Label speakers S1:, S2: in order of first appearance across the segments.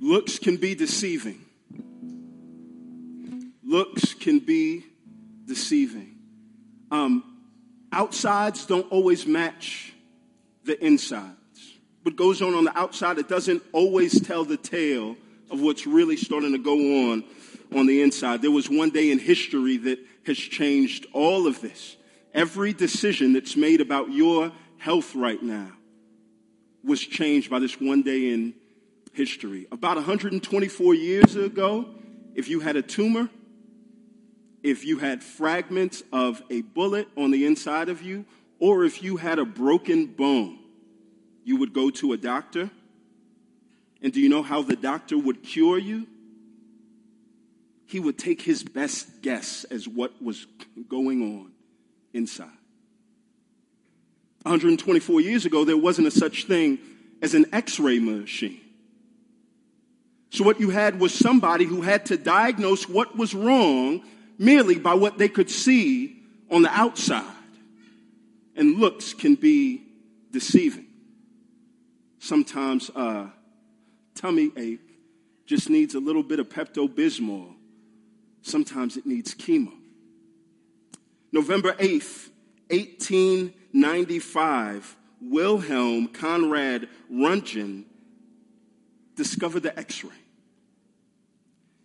S1: Looks can be deceiving. Looks can be deceiving. Um, outsides don't always match the insides. What goes on on the outside, it doesn't always tell the tale of what's really starting to go on on the inside. There was one day in history that has changed all of this. Every decision that's made about your health right now was changed by this one day in history. About 124 years ago, if you had a tumor, if you had fragments of a bullet on the inside of you, or if you had a broken bone, you would go to a doctor. And do you know how the doctor would cure you? He would take his best guess as what was going on inside. 124 years ago, there wasn't a such thing as an x ray machine. So, what you had was somebody who had to diagnose what was wrong merely by what they could see on the outside. And looks can be deceiving. Sometimes uh, tummy ache just needs a little bit of Pepto Bismol. Sometimes it needs chemo. November 8th, 1895, Wilhelm Conrad Röntgen discovered the x ray.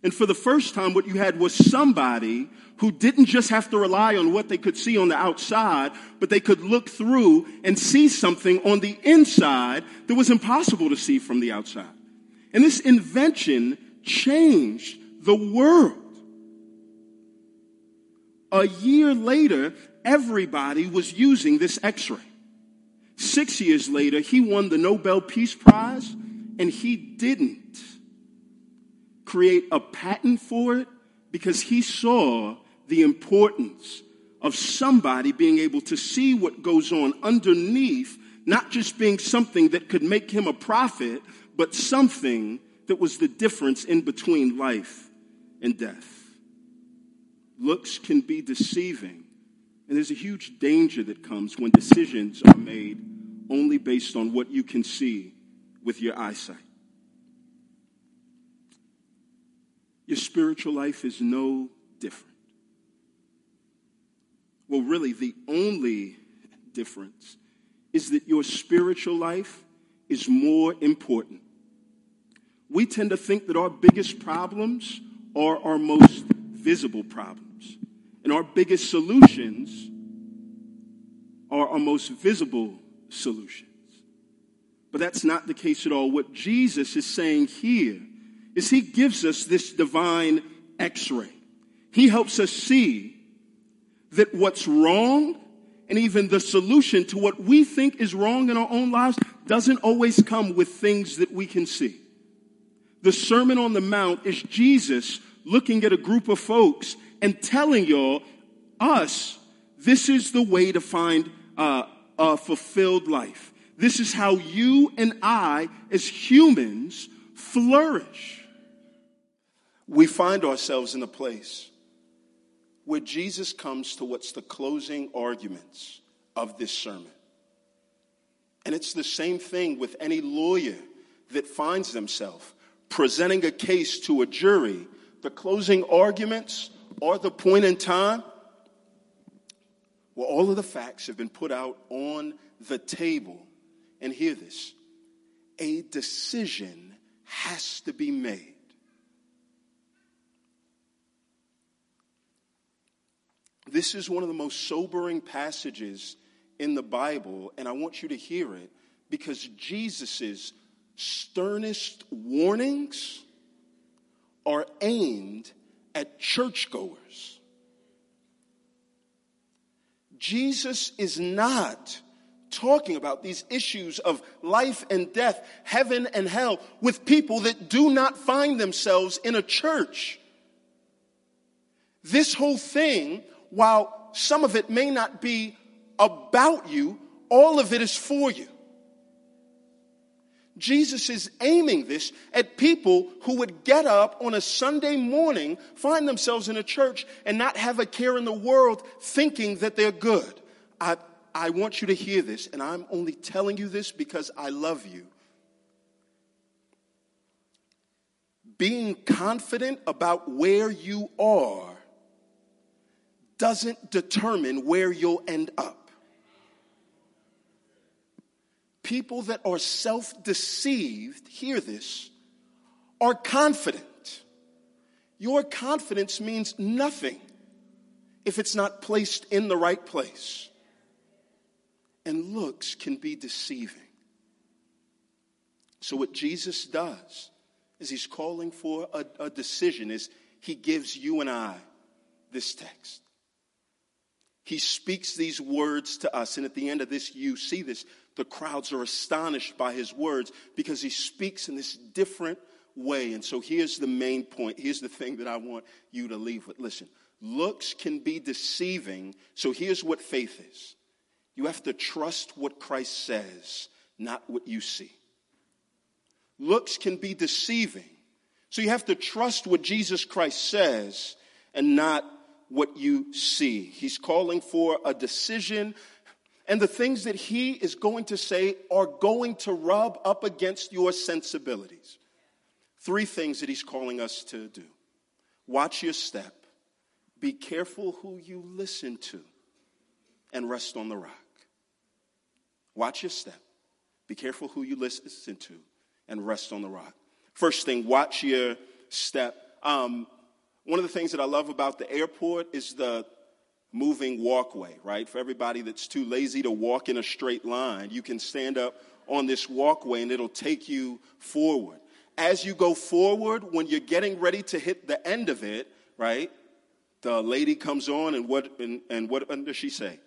S1: And for the first time, what you had was somebody who didn't just have to rely on what they could see on the outside, but they could look through and see something on the inside that was impossible to see from the outside. And this invention changed the world. A year later, everybody was using this x ray. Six years later, he won the Nobel Peace Prize, and he didn't create a patent for it because he saw the importance of somebody being able to see what goes on underneath, not just being something that could make him a profit, but something that was the difference in between life and death. Looks can be deceiving, and there's a huge danger that comes when decisions are made only based on what you can see with your eyesight. Your spiritual life is no different. Well, really, the only difference is that your spiritual life is more important. We tend to think that our biggest problems are our most visible problems, and our biggest solutions are our most visible solutions. But that's not the case at all. What Jesus is saying here is he gives us this divine x ray. He helps us see that what's wrong and even the solution to what we think is wrong in our own lives doesn't always come with things that we can see. The Sermon on the Mount is Jesus looking at a group of folks and telling y'all, us, this is the way to find uh, a fulfilled life. This is how you and I, as humans, flourish we find ourselves in a place where Jesus comes to what's the closing arguments of this sermon. And it's the same thing with any lawyer that finds themselves presenting a case to a jury. The closing arguments are the point in time where all of the facts have been put out on the table. And hear this a decision has to be made. This is one of the most sobering passages in the Bible, and I want you to hear it because Jesus' sternest warnings are aimed at churchgoers. Jesus is not talking about these issues of life and death, heaven and hell, with people that do not find themselves in a church. This whole thing while some of it may not be about you, all of it is for you. Jesus is aiming this at people who would get up on a Sunday morning, find themselves in a church, and not have a care in the world thinking that they're good. I, I want you to hear this, and I'm only telling you this because I love you. being confident about where you are doesn't determine where you'll end up. People that are self deceived, hear this, are confident. Your confidence means nothing if it's not placed in the right place. And looks can be deceiving. So, what Jesus does is he's calling for a, a decision, is he gives you and I this text. He speaks these words to us, and at the end of this, you see this. The crowds are astonished by his words because he speaks in this different way. And so here's the main point. Here's the thing that I want you to leave with. Listen, looks can be deceiving. So here's what faith is you have to trust what Christ says, not what you see. Looks can be deceiving. So you have to trust what Jesus Christ says and not what you see. He's calling for a decision, and the things that he is going to say are going to rub up against your sensibilities. Three things that he's calling us to do watch your step, be careful who you listen to, and rest on the rock. Watch your step, be careful who you listen to, and rest on the rock. First thing, watch your step. Um, one of the things that I love about the airport is the moving walkway, right? For everybody that's too lazy to walk in a straight line, you can stand up on this walkway and it'll take you forward. As you go forward, when you're getting ready to hit the end of it, right? The lady comes on and what and, and what does she say?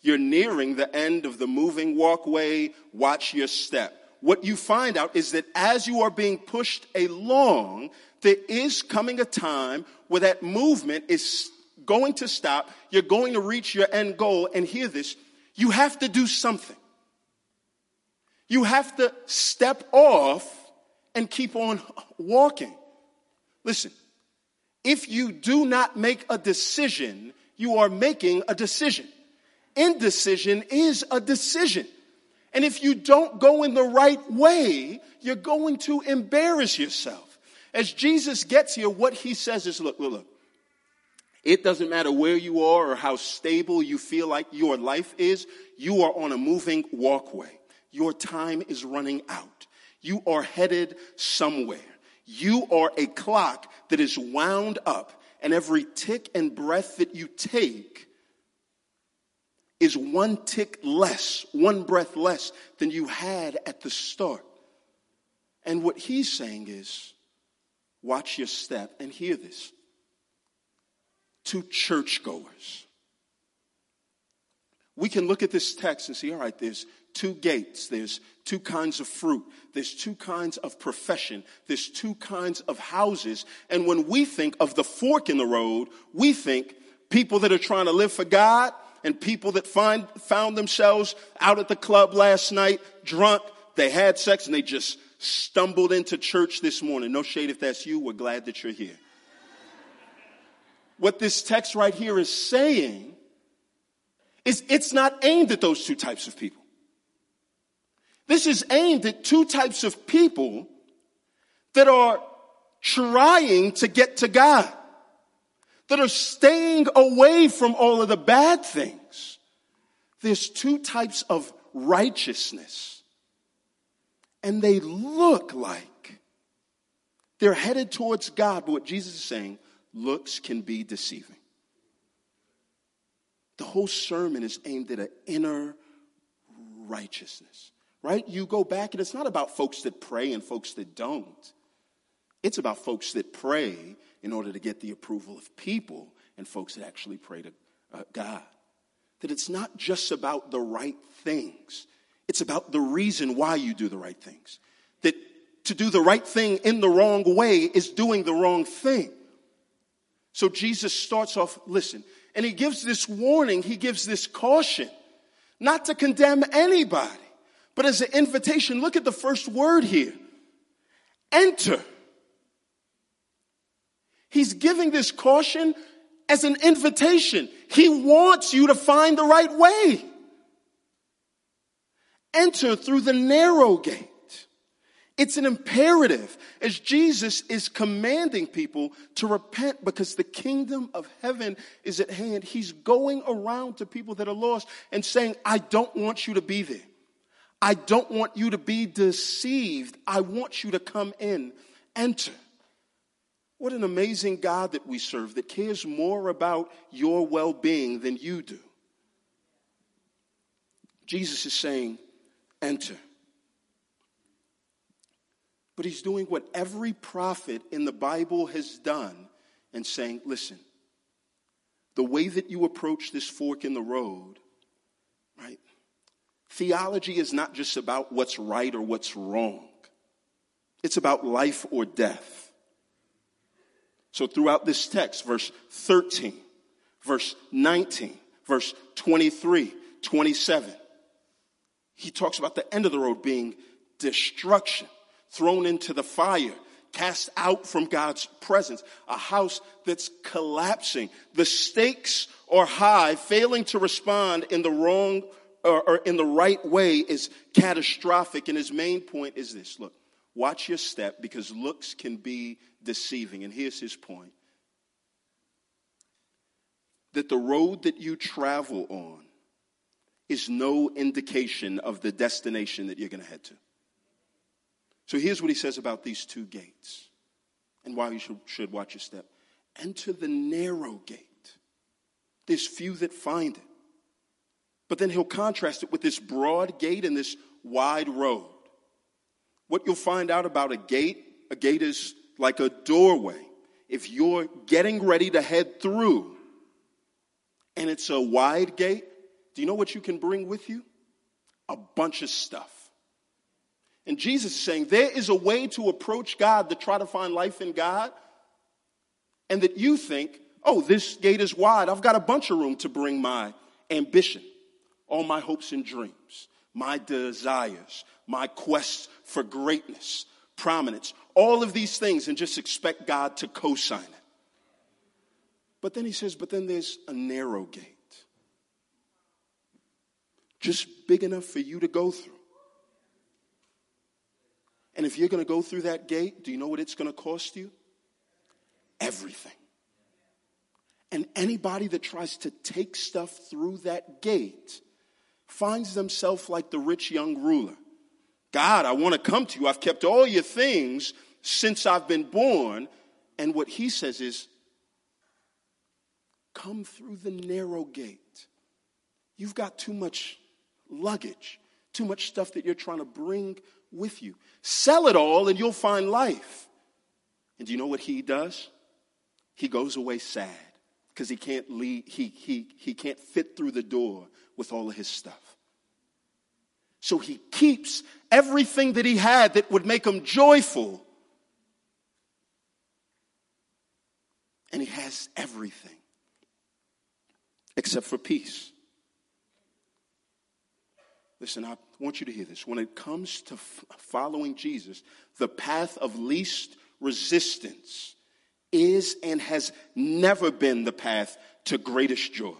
S1: You're nearing the end of the moving walkway, watch your step what you find out is that as you are being pushed along, there is coming a time where that movement is going to stop. You're going to reach your end goal. And hear this you have to do something. You have to step off and keep on walking. Listen, if you do not make a decision, you are making a decision. Indecision is a decision. And if you don't go in the right way, you're going to embarrass yourself. As Jesus gets here, what he says is look, look, look. It doesn't matter where you are or how stable you feel like your life is, you are on a moving walkway. Your time is running out. You are headed somewhere. You are a clock that is wound up, and every tick and breath that you take is one tick less, one breath less than you had at the start. And what he's saying is, watch your step and hear this. To churchgoers. We can look at this text and see, all right, there's two gates, there's two kinds of fruit, there's two kinds of profession, there's two kinds of houses. And when we think of the fork in the road, we think people that are trying to live for God and people that find, found themselves out at the club last night, drunk, they had sex and they just stumbled into church this morning. No shade if that's you. We're glad that you're here. What this text right here is saying is it's not aimed at those two types of people. This is aimed at two types of people that are trying to get to God that are staying away from all of the bad things. There's two types of righteousness, and they look like they're headed towards God, but what Jesus is saying, looks can be deceiving. The whole sermon is aimed at an inner righteousness, right? You go back, and it's not about folks that pray and folks that don't. It's about folks that pray in order to get the approval of people and folks that actually pray to uh, God. That it's not just about the right things, it's about the reason why you do the right things. That to do the right thing in the wrong way is doing the wrong thing. So Jesus starts off, listen, and he gives this warning, he gives this caution, not to condemn anybody, but as an invitation. Look at the first word here enter. He's giving this caution as an invitation. He wants you to find the right way. Enter through the narrow gate. It's an imperative as Jesus is commanding people to repent because the kingdom of heaven is at hand. He's going around to people that are lost and saying, I don't want you to be there. I don't want you to be deceived. I want you to come in, enter. What an amazing God that we serve that cares more about your well being than you do. Jesus is saying, enter. But he's doing what every prophet in the Bible has done and saying, listen, the way that you approach this fork in the road, right? Theology is not just about what's right or what's wrong. It's about life or death. So throughout this text, verse 13, verse 19, verse 23, 27, he talks about the end of the road being destruction thrown into the fire, cast out from God's presence, a house that's collapsing. The stakes are high, failing to respond in the wrong or, or in the right way is catastrophic. And his main point is this look, watch your step because looks can be deceiving. And here's his point that the road that you travel on is no indication of the destination that you're going to head to. So here's what he says about these two gates and why you should, should watch your step. Enter the narrow gate. There's few that find it. But then he'll contrast it with this broad gate and this wide road. What you'll find out about a gate, a gate is like a doorway. If you're getting ready to head through and it's a wide gate, do you know what you can bring with you? A bunch of stuff. And Jesus is saying there is a way to approach God to try to find life in God, and that you think, oh, this gate is wide. I've got a bunch of room to bring my ambition, all my hopes and dreams, my desires, my quest for greatness, prominence, all of these things, and just expect God to co sign it. But then he says, but then there's a narrow gate, just big enough for you to go through. And if you're going to go through that gate, do you know what it's going to cost you? Everything. And anybody that tries to take stuff through that gate finds themselves like the rich young ruler. God, I want to come to you. I've kept all your things since I've been born. And what he says is, come through the narrow gate. You've got too much luggage, too much stuff that you're trying to bring with you. Sell it all and you'll find life. And do you know what he does? He goes away sad because he can't leave, he, he, he can't fit through the door with all of his stuff. So he keeps everything that he had that would make him joyful. And he has everything except for peace. Listen, I want you to hear this. When it comes to f- following Jesus, the path of least resistance is and has never been the path to greatest joy.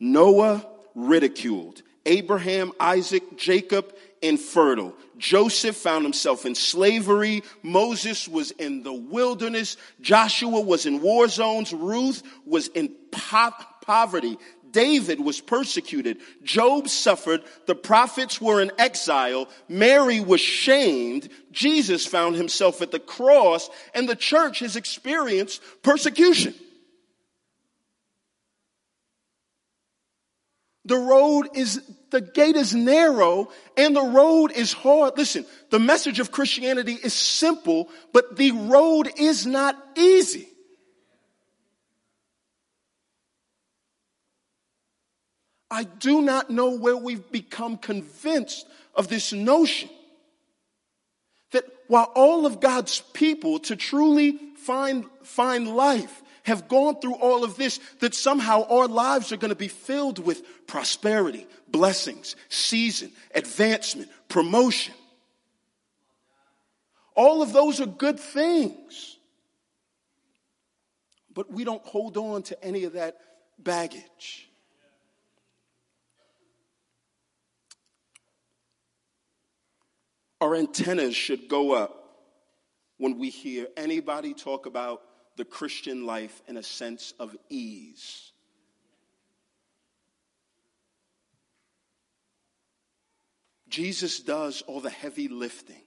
S1: Noah ridiculed, Abraham, Isaac, Jacob infertile. Joseph found himself in slavery. Moses was in the wilderness. Joshua was in war zones. Ruth was in po- poverty. David was persecuted. Job suffered. The prophets were in exile. Mary was shamed. Jesus found himself at the cross and the church has experienced persecution. The road is, the gate is narrow and the road is hard. Listen, the message of Christianity is simple, but the road is not easy. I do not know where we've become convinced of this notion that while all of God's people to truly find, find life have gone through all of this, that somehow our lives are going to be filled with prosperity, blessings, season, advancement, promotion. All of those are good things. But we don't hold on to any of that baggage. Our antennas should go up when we hear anybody talk about the Christian life in a sense of ease. Jesus does all the heavy lifting.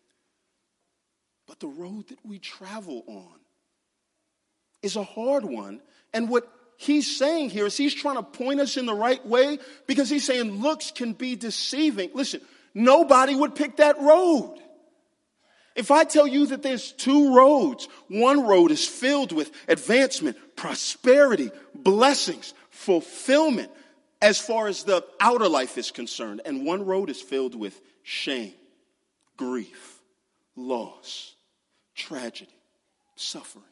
S1: But the road that we travel on is a hard one. And what he's saying here is he's trying to point us in the right way because he's saying looks can be deceiving. Listen, nobody would pick that road. If I tell you that there's two roads, one road is filled with advancement, prosperity, blessings, fulfillment as far as the outer life is concerned, and one road is filled with shame, grief, loss, tragedy, suffering,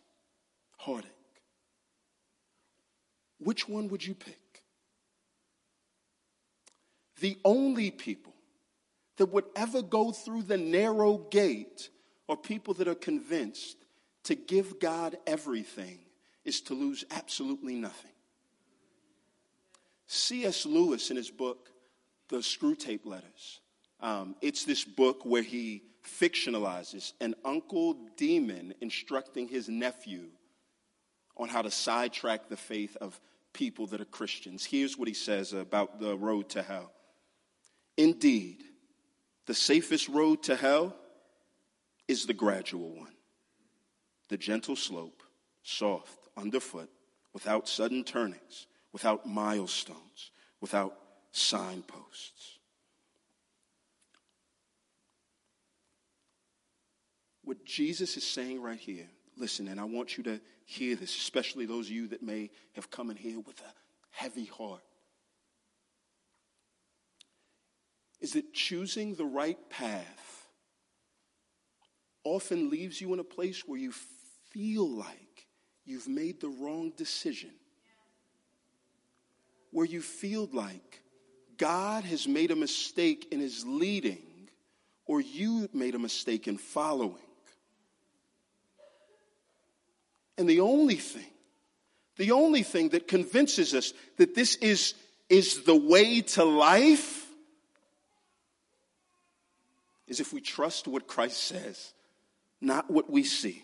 S1: heartache. Which one would you pick? The only people that would ever go through the narrow gate or people that are convinced to give God everything is to lose absolutely nothing. C.S. Lewis, in his book, The Screwtape Letters, um, it's this book where he fictionalizes an uncle demon instructing his nephew on how to sidetrack the faith of people that are Christians. Here's what he says about the road to hell. Indeed, the safest road to hell is the gradual one, the gentle slope, soft, underfoot, without sudden turnings, without milestones, without signposts. What Jesus is saying right here, listen, and I want you to hear this, especially those of you that may have come in here with a heavy heart. Is that choosing the right path often leaves you in a place where you feel like you've made the wrong decision. Where you feel like God has made a mistake in his leading, or you made a mistake in following. And the only thing, the only thing that convinces us that this is, is the way to life is if we trust what Christ says not what we see.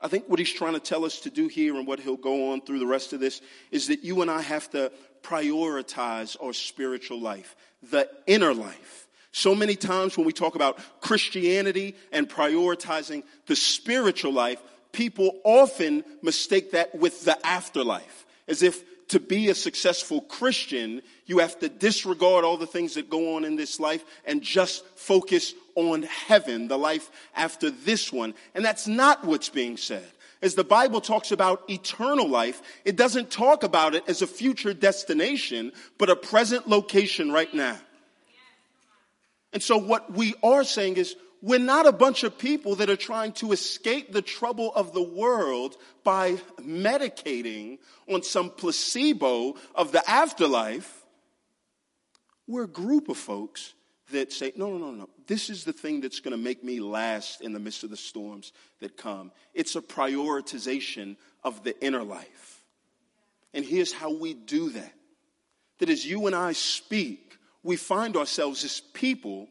S1: I think what he's trying to tell us to do here and what he'll go on through the rest of this is that you and I have to prioritize our spiritual life, the inner life. So many times when we talk about Christianity and prioritizing the spiritual life, people often mistake that with the afterlife, as if to be a successful Christian, you have to disregard all the things that go on in this life and just focus on heaven, the life after this one. And that's not what's being said. As the Bible talks about eternal life, it doesn't talk about it as a future destination, but a present location right now. And so what we are saying is we're not a bunch of people that are trying to escape the trouble of the world by medicating on some placebo of the afterlife. We're a group of folks that say, no, no, no, no. This is the thing that's going to make me last in the midst of the storms that come. It's a prioritization of the inner life. And here's how we do that. That as you and I speak, we find ourselves as people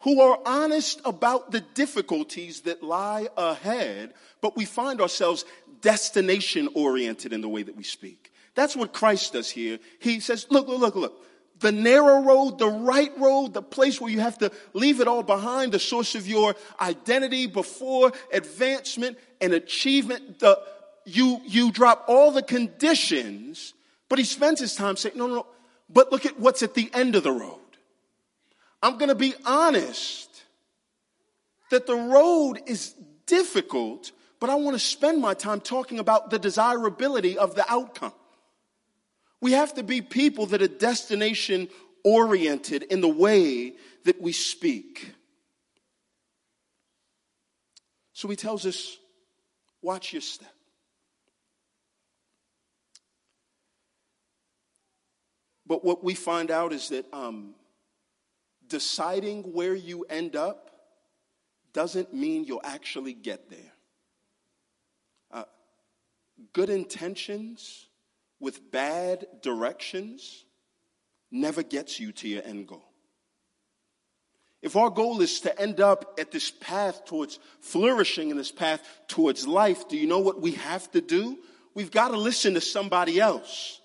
S1: who are honest about the difficulties that lie ahead, but we find ourselves destination oriented in the way that we speak. That's what Christ does here. He says, look, look, look, look. The narrow road, the right road, the place where you have to leave it all behind, the source of your identity before advancement and achievement, the, you, you drop all the conditions, but he spends his time saying, no, no, no, but look at what's at the end of the road. I'm going to be honest that the road is difficult, but I want to spend my time talking about the desirability of the outcome. We have to be people that are destination oriented in the way that we speak. So he tells us, watch your step. But what we find out is that um, deciding where you end up doesn't mean you'll actually get there. Uh, good intentions with bad directions never gets you to your end goal. If our goal is to end up at this path towards flourishing and this path towards life, do you know what we have to do? We've got to listen to somebody else.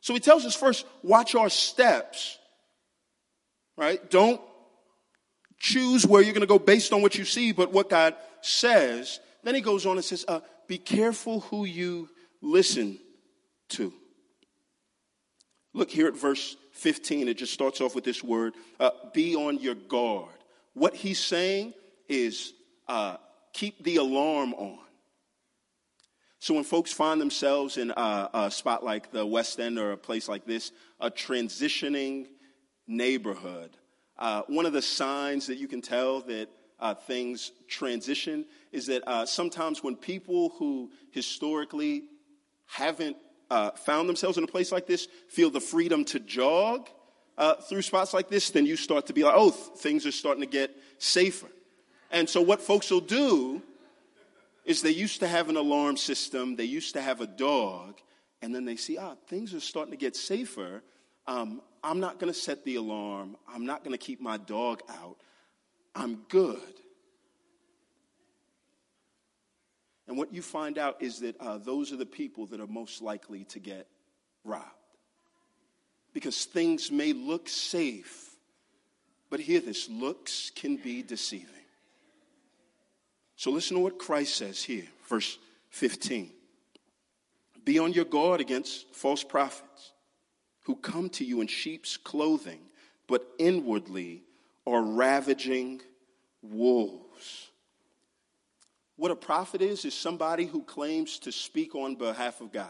S1: So he tells us first, watch our steps, right? Don't choose where you're going to go based on what you see, but what God says. Then he goes on and says, uh, be careful who you listen to. Look here at verse 15. It just starts off with this word uh, be on your guard. What he's saying is uh, keep the alarm on. So when folks find themselves in a, a, spot like the West End or a place like this, a transitioning neighborhood, uh, one of the signs that you can tell that uh, things transition is that uh, sometimes when people who historically haven't uh, found themselves in a place like this feel the freedom to jog uh, through spots like this, then you start to be like, oh, th- things are starting to get safer. And so, what folks will do is they used to have an alarm system, they used to have a dog, and then they see, ah, things are starting to get safer. Um, I'm not going to set the alarm, I'm not going to keep my dog out. I'm good. And what you find out is that uh, those are the people that are most likely to get robbed. Because things may look safe, but hear this looks can be deceiving. So listen to what Christ says here, verse 15. Be on your guard against false prophets who come to you in sheep's clothing, but inwardly are ravaging wolves. What a prophet is, is somebody who claims to speak on behalf of God,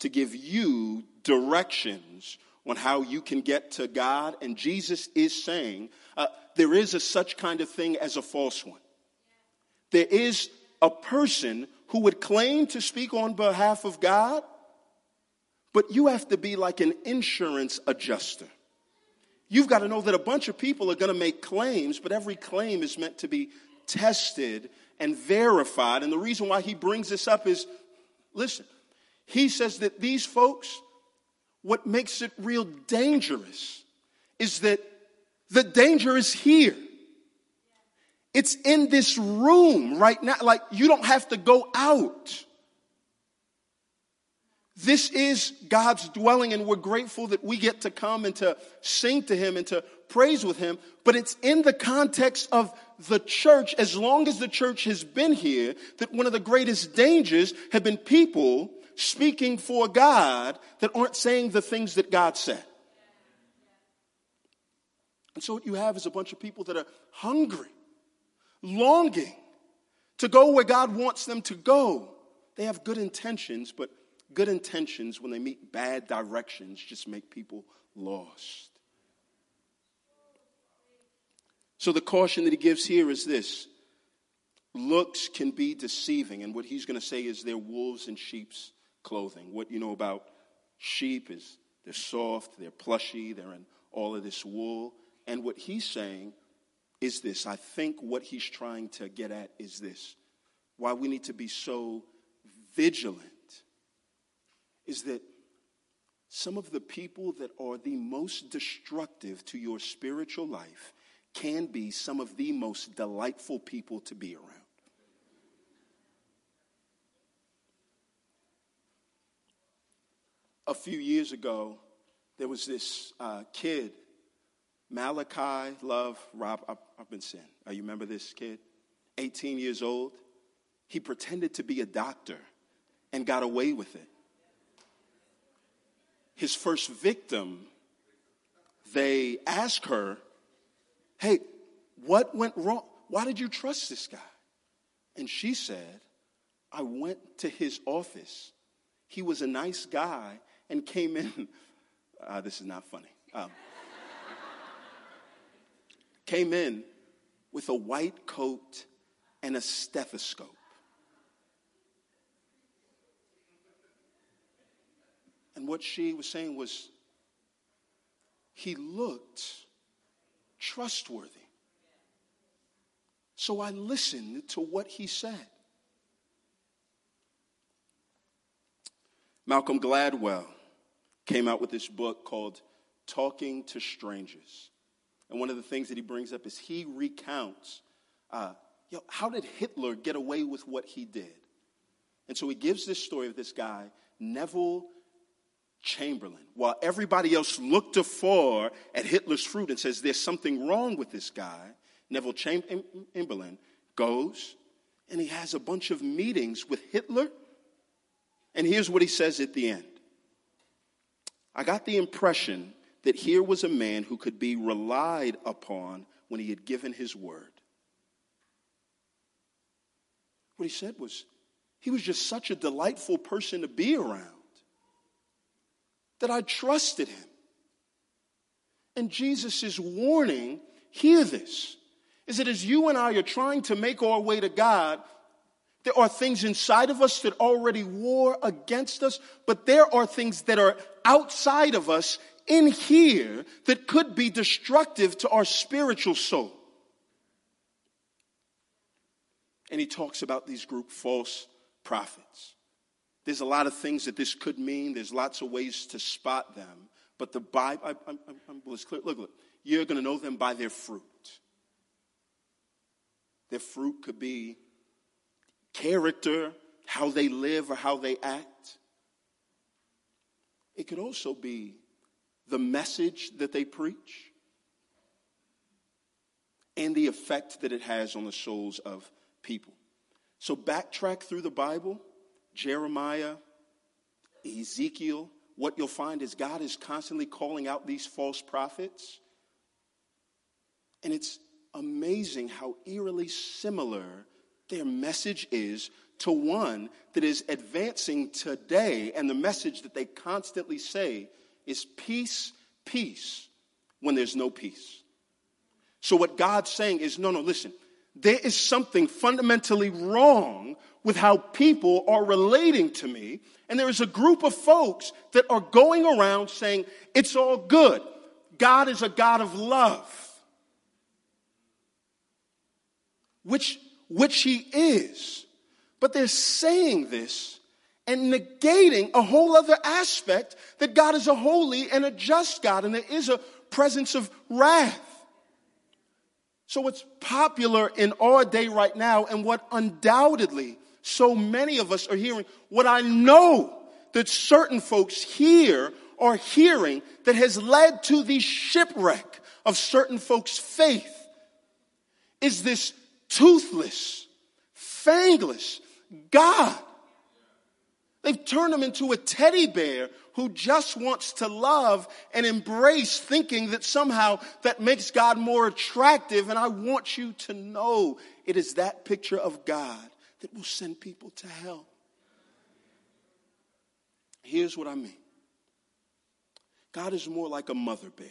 S1: to give you directions on how you can get to God. And Jesus is saying uh, there is a such kind of thing as a false one. There is a person who would claim to speak on behalf of God, but you have to be like an insurance adjuster. You've got to know that a bunch of people are going to make claims, but every claim is meant to be tested and verified. And the reason why he brings this up is listen, he says that these folks, what makes it real dangerous is that the danger is here. It's in this room right now. Like, you don't have to go out. This is God's dwelling, and we're grateful that we get to come and to sing to Him and to praise with Him. But it's in the context of the church, as long as the church has been here, that one of the greatest dangers have been people speaking for God that aren't saying the things that God said. And so what you have is a bunch of people that are hungry, longing to go where God wants them to go. They have good intentions, but good intentions, when they meet bad directions, just make people lost. So the caution that he gives here is this looks can be deceiving. And what he's going to say is they're wolves in sheep's clothing. What you know about sheep is they're soft, they're plushy, they're in all of this wool. And what he's saying is this I think what he's trying to get at is this why we need to be so vigilant is that some of the people that are the most destructive to your spiritual life can be some of the most delightful people to be around. A few years ago, there was this uh, kid, Malachi Love Rob Robinson. Uh, you remember this kid? 18 years old. He pretended to be a doctor and got away with it. His first victim, they asked her, Hey, what went wrong? Why did you trust this guy? And she said, I went to his office. He was a nice guy and came in. Uh, this is not funny. Um, came in with a white coat and a stethoscope. And what she was saying was, he looked trustworthy. So I listened to what he said. Malcolm Gladwell came out with this book called talking to strangers. And one of the things that he brings up is he recounts uh, you know, how did Hitler get away with what he did? And so he gives this story of this guy, Neville Chamberlain, while everybody else looked afar at Hitler's fruit and says, There's something wrong with this guy. Neville Chamberlain goes and he has a bunch of meetings with Hitler. And here's what he says at the end I got the impression that here was a man who could be relied upon when he had given his word. What he said was, he was just such a delightful person to be around that I trusted him. And Jesus' warning, hear this, is that as you and I are trying to make our way to God, there are things inside of us that already war against us, but there are things that are outside of us in here that could be destructive to our spiritual soul. And he talks about these group false prophets. There's a lot of things that this could mean. There's lots of ways to spot them. But the Bible, I, I, I, was clear. Look, look, you're going to know them by their fruit. Their fruit could be character, how they live or how they act. It could also be the message that they preach and the effect that it has on the souls of people. So backtrack through the Bible Jeremiah, Ezekiel, what you'll find is God is constantly calling out these false prophets. And it's amazing how eerily similar their message is to one that is advancing today. And the message that they constantly say is peace, peace, when there's no peace. So, what God's saying is no, no, listen, there is something fundamentally wrong with how people are relating to me. And there is a group of folks that are going around saying, it's all good. God is a God of love. Which, which he is. But they're saying this and negating a whole other aspect that God is a holy and a just God and there is a presence of wrath. So, what's popular in our day right now, and what undoubtedly so many of us are hearing, what I know that certain folks here are hearing that has led to the shipwreck of certain folks' faith is this toothless, fangless God. They've turned him into a teddy bear who just wants to love and embrace thinking that somehow that makes God more attractive. And I want you to know it is that picture of God that will send people to hell. Here's what I mean God is more like a mother bear.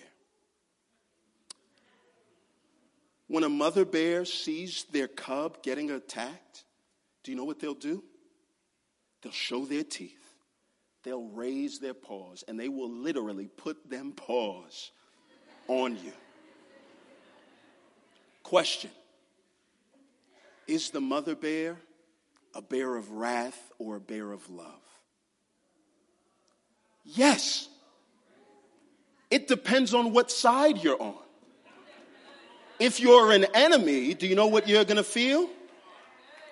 S1: When a mother bear sees their cub getting attacked, do you know what they'll do? They'll show their teeth they'll raise their paws and they will literally put them paws on you. Question Is the mother bear a bear of wrath or a bear of love? Yes. It depends on what side you're on. If you're an enemy, do you know what you're going to feel?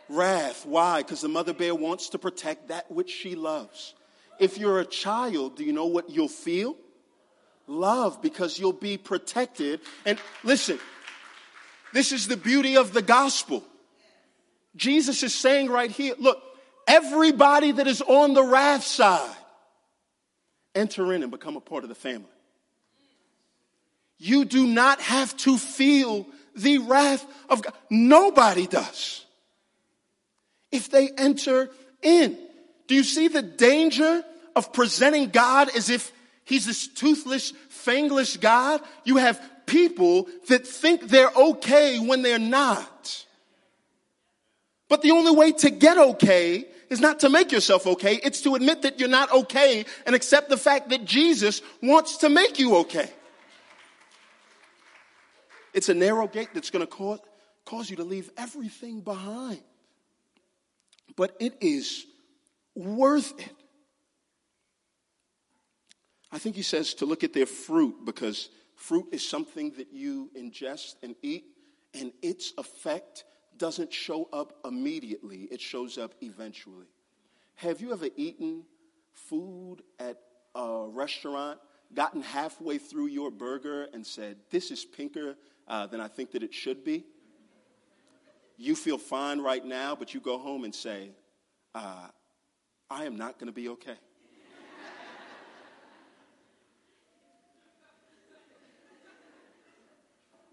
S1: Wrath. Why? Because the mother bear wants to protect that which she loves. If you're a child, do you know what you'll feel? Love, because you'll be protected. And listen, this is the beauty of the gospel. Jesus is saying right here, look, everybody that is on the wrath side, enter in and become a part of the family. You do not have to feel the wrath of God. Nobody does. If they enter in. Do you see the danger of presenting God as if he's this toothless, fangless God? You have people that think they're okay when they're not. But the only way to get okay is not to make yourself okay. It's to admit that you're not okay and accept the fact that Jesus wants to make you okay. It's a narrow gate that's going to cause, cause you to leave everything behind. But it is worth it. I think he says to look at their fruit because fruit is something that you ingest and eat, and its effect doesn't show up immediately, it shows up eventually. Have you ever eaten food at a restaurant, gotten halfway through your burger, and said, This is pinker uh, than I think that it should be? You feel fine right now, but you go home and say, uh, I am not going to be okay.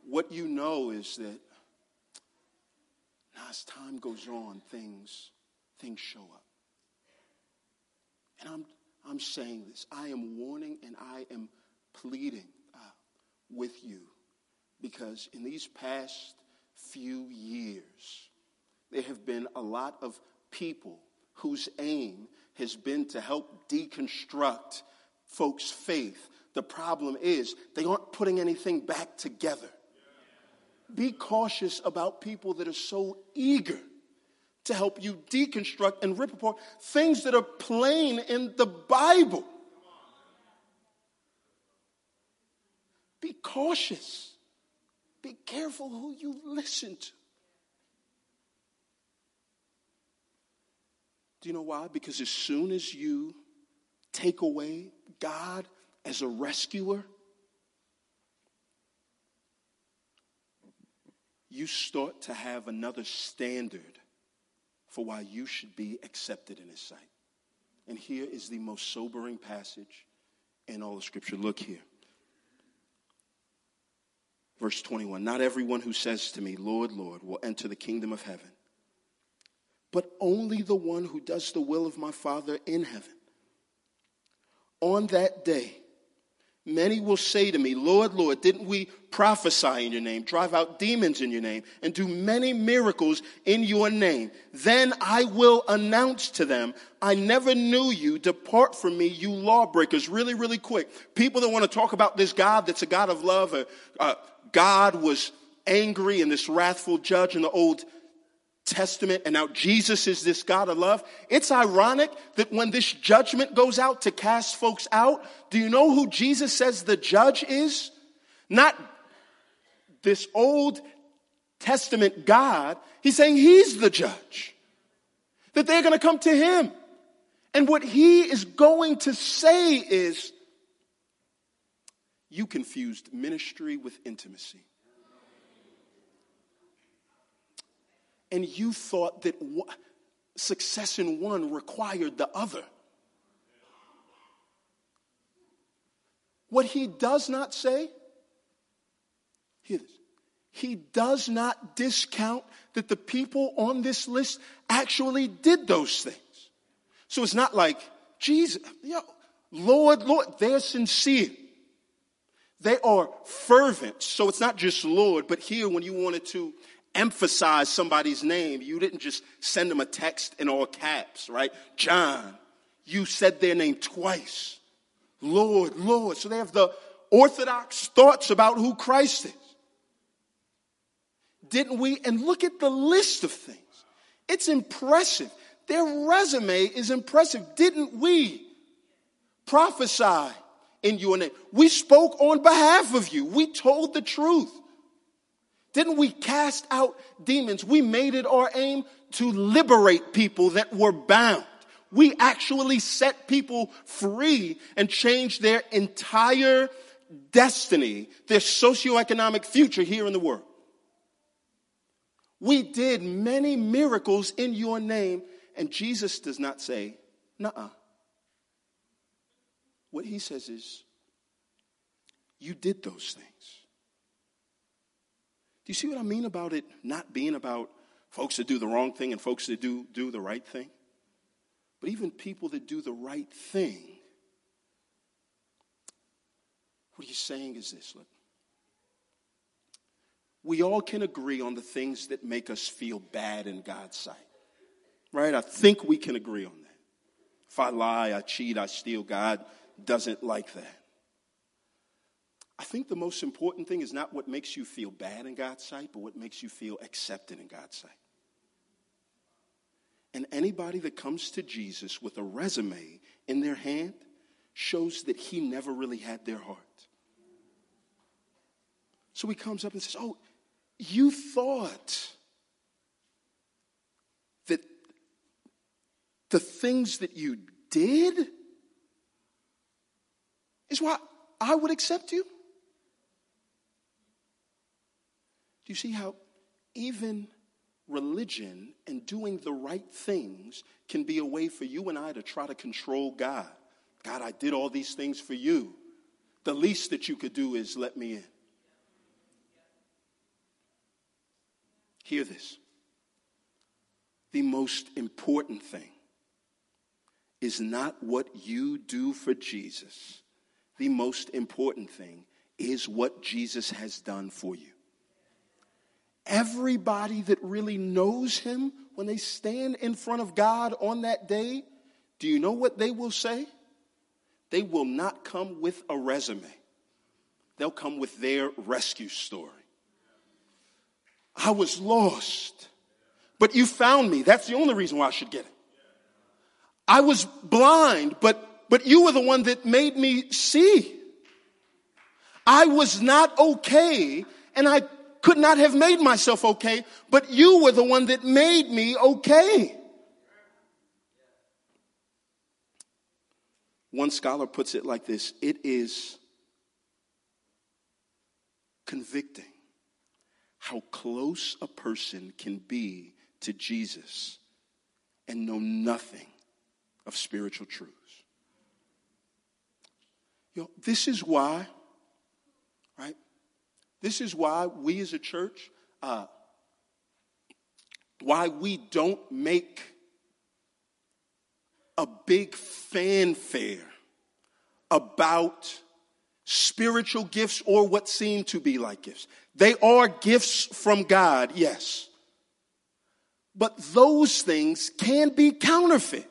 S1: what you know is that as time goes on, things, things show up. And I'm, I'm saying this. I am warning and I am pleading uh, with you because in these past few years, there have been a lot of people whose aim has been to help deconstruct folks' faith. The problem is they aren't putting anything back together. Be cautious about people that are so eager to help you deconstruct and rip apart things that are plain in the Bible. Be cautious. Be careful who you listen to. Do you know why? Because as soon as you take away God as a rescuer, you start to have another standard for why you should be accepted in His sight. And here is the most sobering passage in all of Scripture. Look here. Verse 21 Not everyone who says to me, Lord, Lord, will enter the kingdom of heaven, but only the one who does the will of my Father in heaven. On that day, Many will say to me, Lord, Lord, didn't we prophesy in your name, drive out demons in your name, and do many miracles in your name? Then I will announce to them, I never knew you. Depart from me, you lawbreakers. Really, really quick. People that want to talk about this God that's a God of love, or, uh, God was angry and this wrathful judge in the Old Testament, and now Jesus is this God of love. It's ironic that when this judgment goes out to cast folks out, do you know who Jesus says the judge is? Not this Old Testament God. He's saying he's the judge. That they're going to come to him. And what he is going to say is, you confused ministry with intimacy. And you thought that success in one required the other. What he does not say, hear this, he does not discount that the people on this list actually did those things. So it's not like, Jesus, Lord, Lord, they're sincere. They are fervent. So it's not just Lord, but here when you wanted to emphasize somebody's name. You didn't just send them a text in all caps, right? John. You said their name twice. Lord, Lord. So they have the orthodox thoughts about who Christ is. Didn't we? And look at the list of things. It's impressive. Their resume is impressive. Didn't we prophesy in your name? We spoke on behalf of you. We told the truth. Didn't we cast out demons? We made it our aim to liberate people that were bound. We actually set people free and changed their entire destiny, their socioeconomic future here in the world. We did many miracles in your name, and Jesus does not say, nah. What he says is, you did those things. Do you see what I mean about it not being about folks that do the wrong thing and folks that do, do the right thing? But even people that do the right thing, what he's saying is this look. We all can agree on the things that make us feel bad in God's sight. Right? I think we can agree on that. If I lie, I cheat, I steal, God doesn't like that. I think the most important thing is not what makes you feel bad in God's sight, but what makes you feel accepted in God's sight. And anybody that comes to Jesus with a resume in their hand, shows that he never really had their heart. So he comes up and says, Oh, you thought that the things that you did is why I would accept you? Do you see how even religion and doing the right things can be a way for you and I to try to control God? God, I did all these things for you. The least that you could do is let me in. Hear this. The most important thing is not what you do for Jesus. The most important thing is what Jesus has done for you. Everybody that really knows him, when they stand in front of God on that day, do you know what they will say? They will not come with a resume. They'll come with their rescue story. I was lost, but you found me. That's the only reason why I should get it. I was blind, but, but you were the one that made me see. I was not okay, and I could not have made myself okay, but you were the one that made me okay. One scholar puts it like this it is convicting how close a person can be to Jesus and know nothing of spiritual truths. You know, this is why? This is why we as a church, uh, why we don't make a big fanfare about spiritual gifts or what seem to be like gifts. They are gifts from God, yes. But those things can be counterfeit.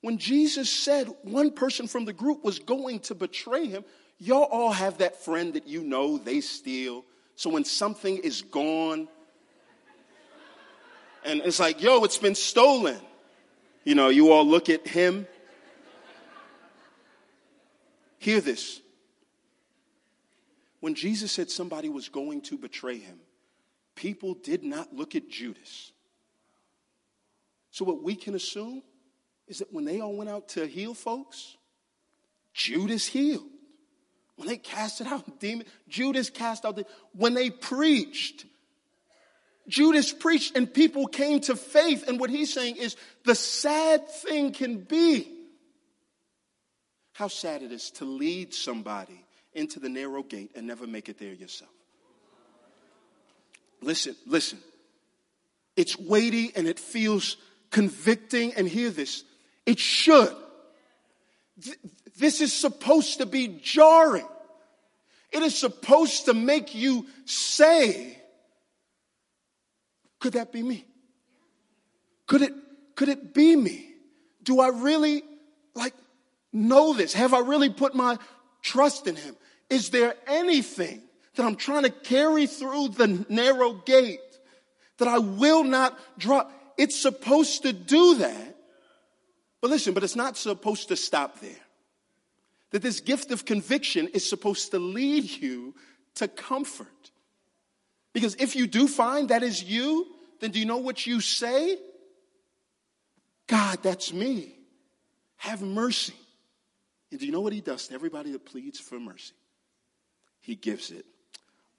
S1: When Jesus said one person from the group was going to betray him, y'all all have that friend that you know they steal. So when something is gone, and it's like, yo, it's been stolen. You know, you all look at him. Hear this. When Jesus said somebody was going to betray him, people did not look at Judas. So, what we can assume is that when they all went out to heal folks, Judas healed. When they casted out demons, Judas cast out the when they preached, Judas preached and people came to faith. And what he's saying is the sad thing can be how sad it is to lead somebody into the narrow gate and never make it there yourself. Listen, listen. It's weighty and it feels convicting. And hear this it should. This is supposed to be jarring. It is supposed to make you say, could that be me? Could it, could it be me? Do I really like know this? Have I really put my trust in him? Is there anything that I'm trying to carry through the narrow gate that I will not drop? It's supposed to do that. But listen, but it's not supposed to stop there. That this gift of conviction is supposed to lead you to comfort. Because if you do find that is you, then do you know what you say? God, that's me. Have mercy. And do you know what he does to everybody that pleads for mercy? He gives it.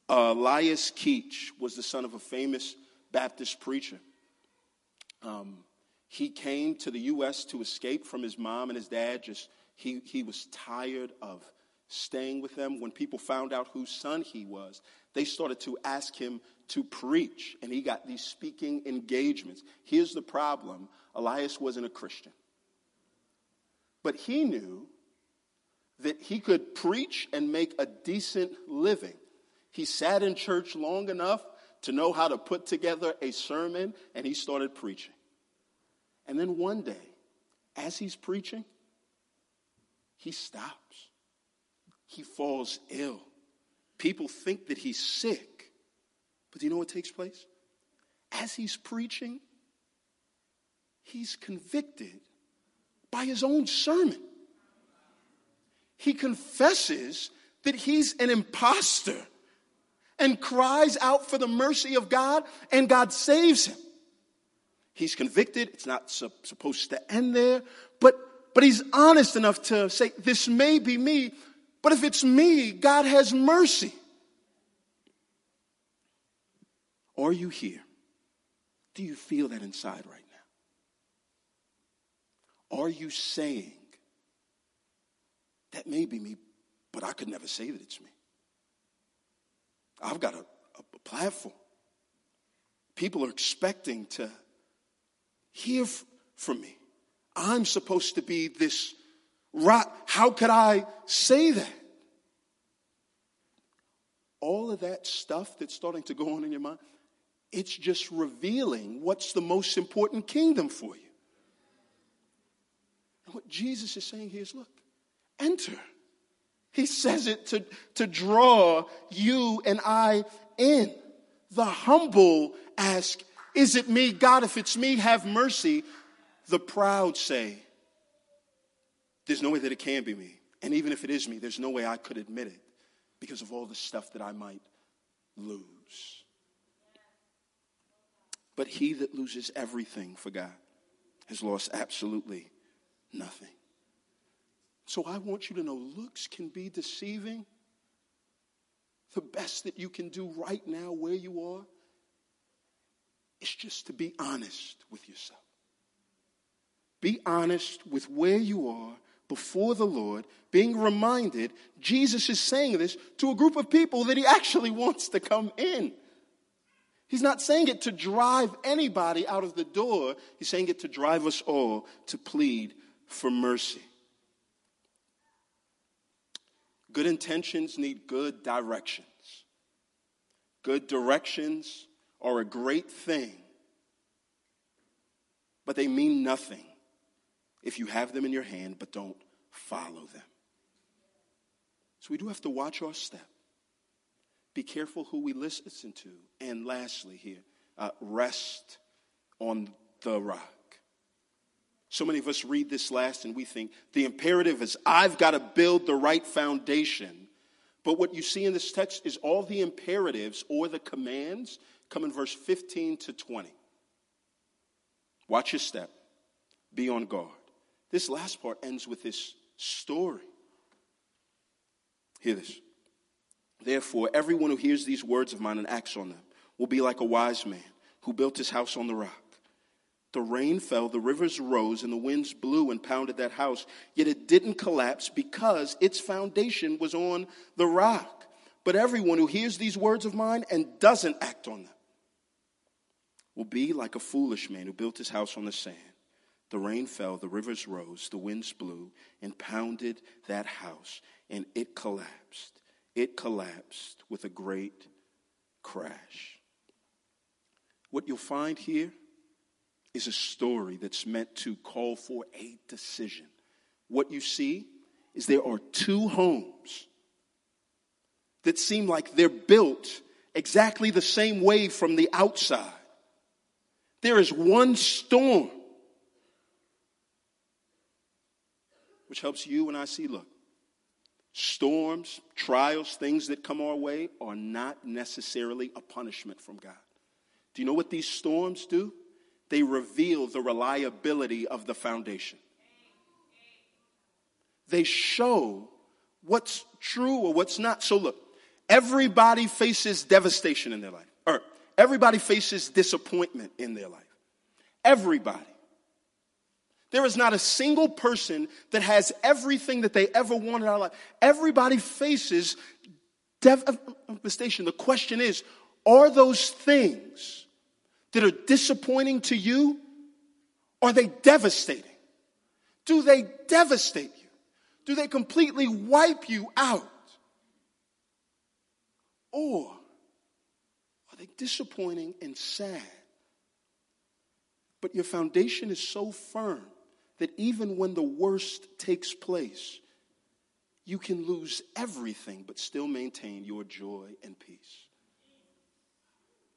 S1: Uh, Elias Keach was the son of a famous Baptist preacher. Um, he came to the U.S. to escape from his mom and his dad. Just he, he was tired of staying with them. When people found out whose son he was, they started to ask him to preach, and he got these speaking engagements. Here's the problem Elias wasn't a Christian, but he knew that he could preach and make a decent living. He sat in church long enough to know how to put together a sermon, and he started preaching. And then one day, as he's preaching, he stops. He falls ill. People think that he's sick. But do you know what takes place? As he's preaching, he's convicted by his own sermon. He confesses that he's an impostor and cries out for the mercy of God, and God saves him. He's convicted. It's not su- supposed to end there, but, but he's honest enough to say, This may be me, but if it's me, God has mercy. Are you here? Do you feel that inside right now? Are you saying, that may be me, but I could never say that it's me? I've got a, a platform. People are expecting to hear from me. I'm supposed to be this rock. How could I say that? All of that stuff that's starting to go on in your mind, it's just revealing what's the most important kingdom for you. And what Jesus is saying here is look, enter. He says it to, to draw you and I in. The humble ask, Is it me? God, if it's me, have mercy. The proud say, There's no way that it can be me. And even if it is me, there's no way I could admit it because of all the stuff that I might lose. But he that loses everything for God has lost absolutely nothing. So I want you to know looks can be deceiving. The best that you can do right now, where you are, is just to be honest with yourself. Be honest with where you are before the Lord, being reminded Jesus is saying this to a group of people that he actually wants to come in. He's not saying it to drive anybody out of the door, he's saying it to drive us all to plead for mercy. Good intentions need good directions. Good directions are a great thing, but they mean nothing if you have them in your hand but don't follow them. So we do have to watch our step. Be careful who we listen to. And lastly, here, uh, rest on the rock. So many of us read this last and we think the imperative is I've got to build the right foundation. But what you see in this text is all the imperatives or the commands come in verse 15 to 20. Watch your step. Be on guard. This last part ends with this story. Hear this. Therefore, everyone who hears these words of mine and acts on them will be like a wise man who built his house on the rock. The rain fell, the rivers rose, and the winds blew and pounded that house. Yet it didn't collapse because its foundation was on the rock. But everyone who hears these words of mine and doesn't act on them will be like a foolish man who built his house on the sand. The rain fell, the rivers rose, the winds blew and pounded that house, and it collapsed. It collapsed with a great crash. What you'll find here is a story that's meant to call for a decision. What you see is there are two homes that seem like they're built exactly the same way from the outside. There is one storm, which helps you and I see look, storms, trials, things that come our way are not necessarily a punishment from God. Do you know what these storms do? they reveal the reliability of the foundation. They show what's true or what's not. So look, everybody faces devastation in their life, everybody faces disappointment in their life. Everybody. There is not a single person that has everything that they ever wanted out of life. Everybody faces uh, devastation. The question is, are those things that are disappointing to you? Are they devastating? Do they devastate you? Do they completely wipe you out? Or disappointing and sad? But your foundation is so firm that even when the worst takes place, you can lose everything but still maintain your joy and peace.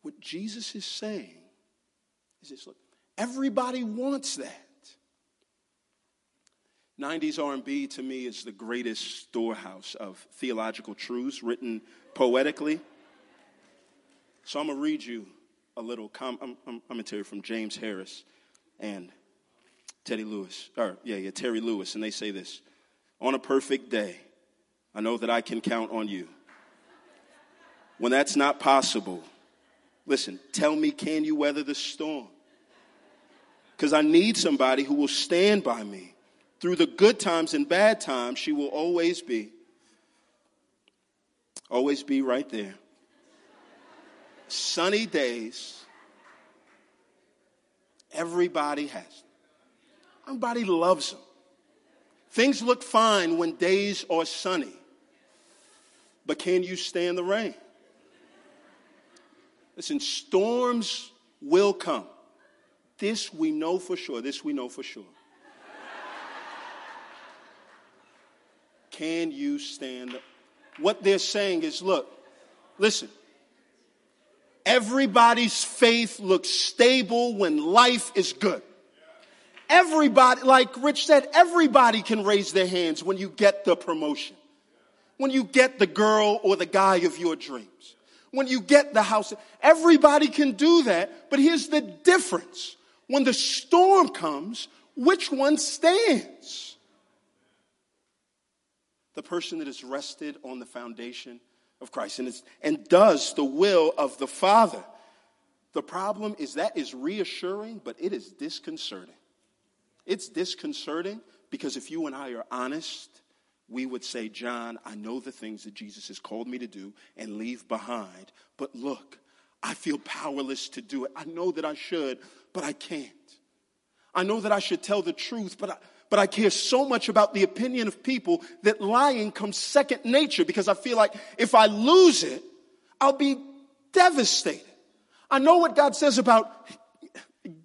S1: What Jesus is saying is this look, Everybody wants that. 90s R&B to me is the greatest storehouse of theological truths written poetically. So I'm going to read you a little, com- I'm, I'm, you from James Harris and Teddy Lewis, or yeah, yeah, Terry Lewis, and they say this On a perfect day, I know that I can count on you. When that's not possible, listen, tell me, can you weather the storm? Because I need somebody who will stand by me through the good times and bad times, she will always be. Always be right there. Sunny days, everybody has them. Everybody loves them. Things look fine when days are sunny, but can you stand the rain? Listen, storms will come. This we know for sure. This we know for sure. Can you stand? What they're saying is look, listen, everybody's faith looks stable when life is good. Everybody, like Rich said, everybody can raise their hands when you get the promotion, when you get the girl or the guy of your dreams, when you get the house. Everybody can do that, but here's the difference. When the storm comes, which one stands? the person that is rested on the foundation of Christ and, and does the will of the Father. The problem is that is reassuring, but it is disconcerting. It's disconcerting because if you and I are honest, we would say, John, I know the things that Jesus has called me to do and leave behind, but look, I feel powerless to do it. I know that I should, but I can't. I know that I should tell the truth, but I, but I care so much about the opinion of people that lying comes second nature because I feel like if I lose it, I'll be devastated. I know what God says about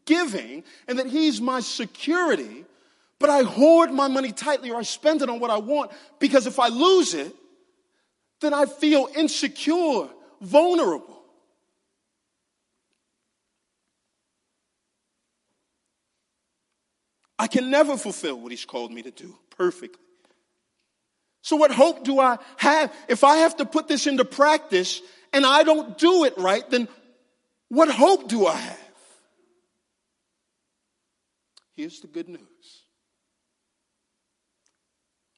S1: giving and that He's my security, but I hoard my money tightly or I spend it on what I want because if I lose it, then I feel insecure, vulnerable. I can never fulfill what he's called me to do perfectly. So what hope do I have? If I have to put this into practice and I don't do it right, then what hope do I have? Here's the good news.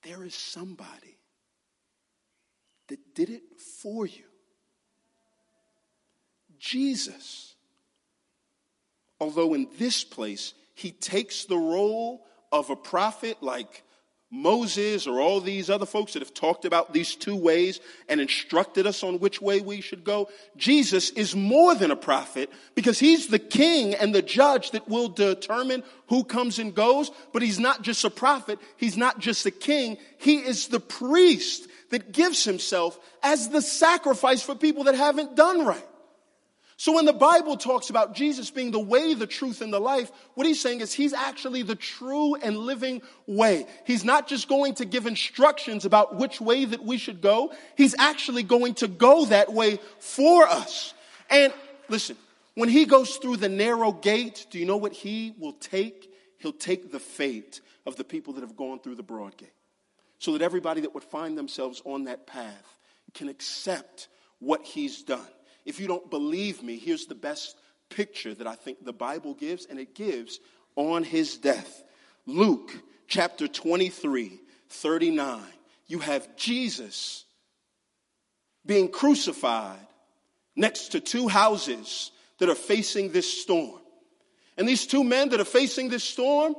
S1: There is somebody that did it for you. Jesus. Although in this place, he takes the role of a prophet like Moses or all these other folks that have talked about these two ways and instructed us on which way we should go. Jesus is more than a prophet because he's the king and the judge that will determine who comes and goes. But he's not just a prophet. He's not just a king. He is the priest that gives himself as the sacrifice for people that haven't done right. So when the Bible talks about Jesus being the way, the truth, and the life, what he's saying is he's actually the true and living way. He's not just going to give instructions about which way that we should go. He's actually going to go that way for us. And listen, when he goes through the narrow gate, do you know what he will take? He'll take the fate of the people that have gone through the broad gate. So that everybody that would find themselves on that path can accept what he's done. If you don't believe me, here's the best picture that I think the Bible gives, and it gives on his death. Luke chapter 23, 39. You have Jesus being crucified next to two houses that are facing this storm. And these two men that are facing this storm,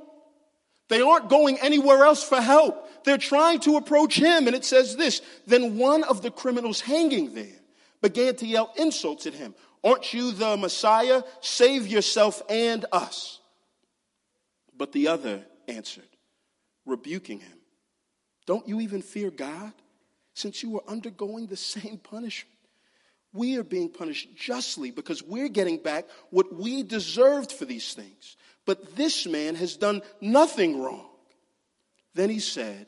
S1: they aren't going anywhere else for help. They're trying to approach him. And it says this Then one of the criminals hanging there began to yell insults at him. Aren't you the Messiah? Save yourself and us. But the other answered, rebuking him, Don't you even fear God, since you are undergoing the same punishment? We are being punished justly because we're getting back what we deserved for these things. But this man has done nothing wrong. Then he said,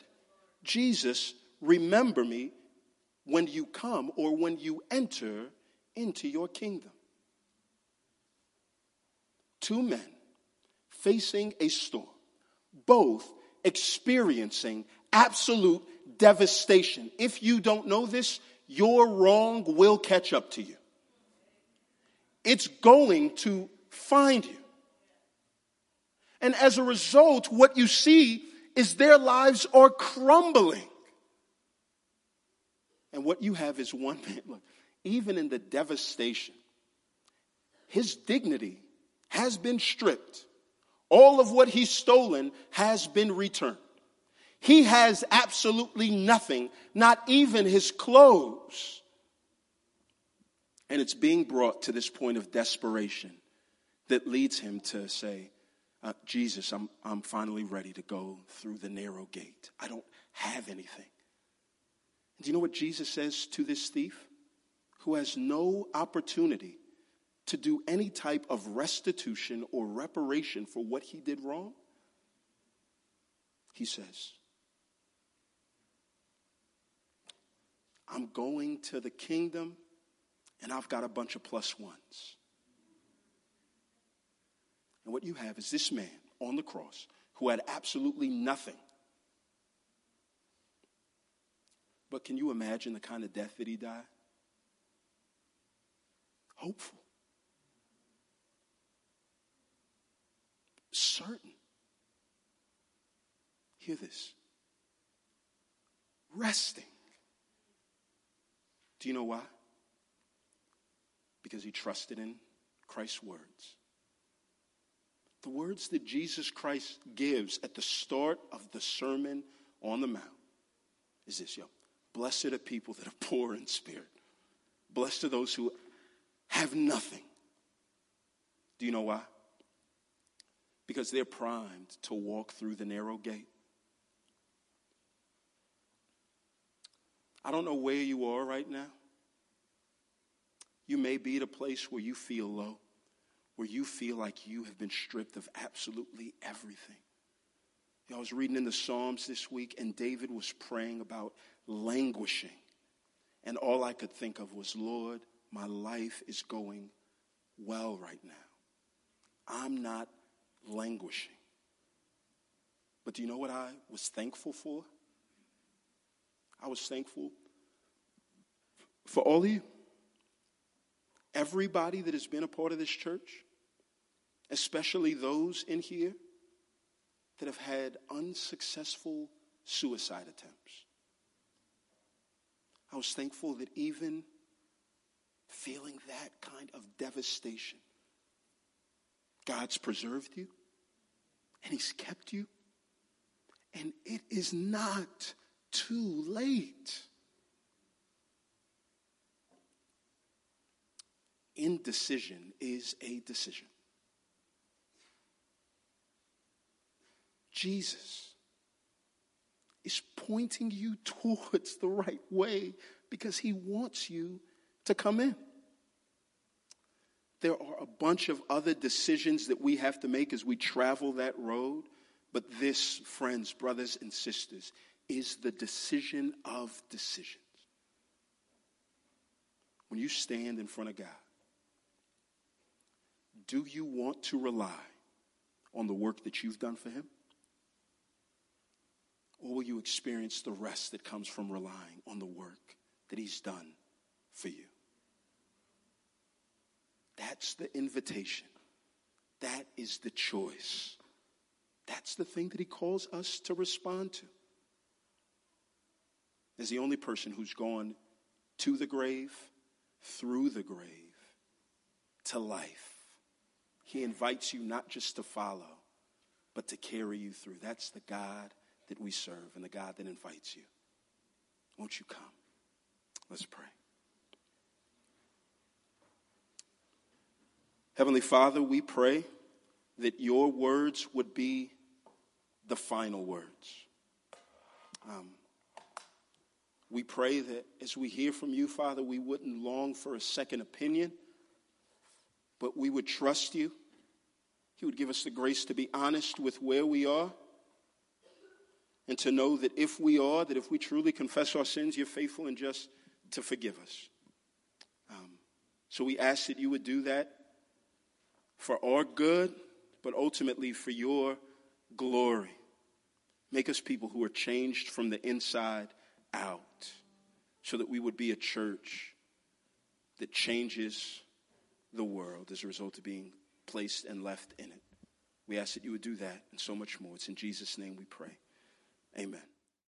S1: Jesus, remember me when you come or when you enter into your kingdom. Two men facing a storm, both experiencing absolute devastation. If you don't know this, your wrong will catch up to you. It's going to find you. And as a result, what you see is their lives are crumbling. And what you have is one man, look, even in the devastation, his dignity has been stripped. All of what he's stolen has been returned. He has absolutely nothing, not even his clothes. And it's being brought to this point of desperation that leads him to say, uh, Jesus, I'm, I'm finally ready to go through the narrow gate. I don't have anything. Do you know what Jesus says to this thief who has no opportunity to do any type of restitution or reparation for what he did wrong? He says, I'm going to the kingdom and I've got a bunch of plus ones. And what you have is this man on the cross who had absolutely nothing. But can you imagine the kind of death that he died? Hopeful. Certain. Hear this. Resting. Do you know why? Because he trusted in Christ's words. The words that Jesus Christ gives at the start of the Sermon on the Mount is this, yo. Blessed are people that are poor in spirit. Blessed are those who have nothing. Do you know why? Because they're primed to walk through the narrow gate. I don't know where you are right now. You may be at a place where you feel low where you feel like you have been stripped of absolutely everything. I was reading in the Psalms this week, and David was praying about languishing. And all I could think of was, Lord, my life is going well right now. I'm not languishing. But do you know what I was thankful for? I was thankful for all of you. Everybody that has been a part of this church, especially those in here that have had unsuccessful suicide attempts. I was thankful that even feeling that kind of devastation, God's preserved you and He's kept you, and it is not too late. Indecision is a decision. Jesus is pointing you towards the right way because he wants you to come in. There are a bunch of other decisions that we have to make as we travel that road, but this, friends, brothers, and sisters, is the decision of decisions. When you stand in front of God, do you want to rely on the work that you've done for Him? Or will you experience the rest that comes from relying on the work that He's done for you? That's the invitation. That is the choice. That's the thing that He calls us to respond to. As the only person who's gone to the grave, through the grave, to life. He invites you not just to follow, but to carry you through. That's the God that we serve and the God that invites you. Won't you come? Let's pray. Heavenly Father, we pray that your words would be the final words. Um, we pray that as we hear from you, Father, we wouldn't long for a second opinion, but we would trust you. You would give us the grace to be honest with where we are and to know that if we are, that if we truly confess our sins, you're faithful and just to forgive us. Um, so we ask that you would do that for our good, but ultimately for your glory. Make us people who are changed from the inside out so that we would be a church that changes the world as a result of being placed and left in it. We ask that you would do that and so much more. It's in Jesus' name we pray. Amen.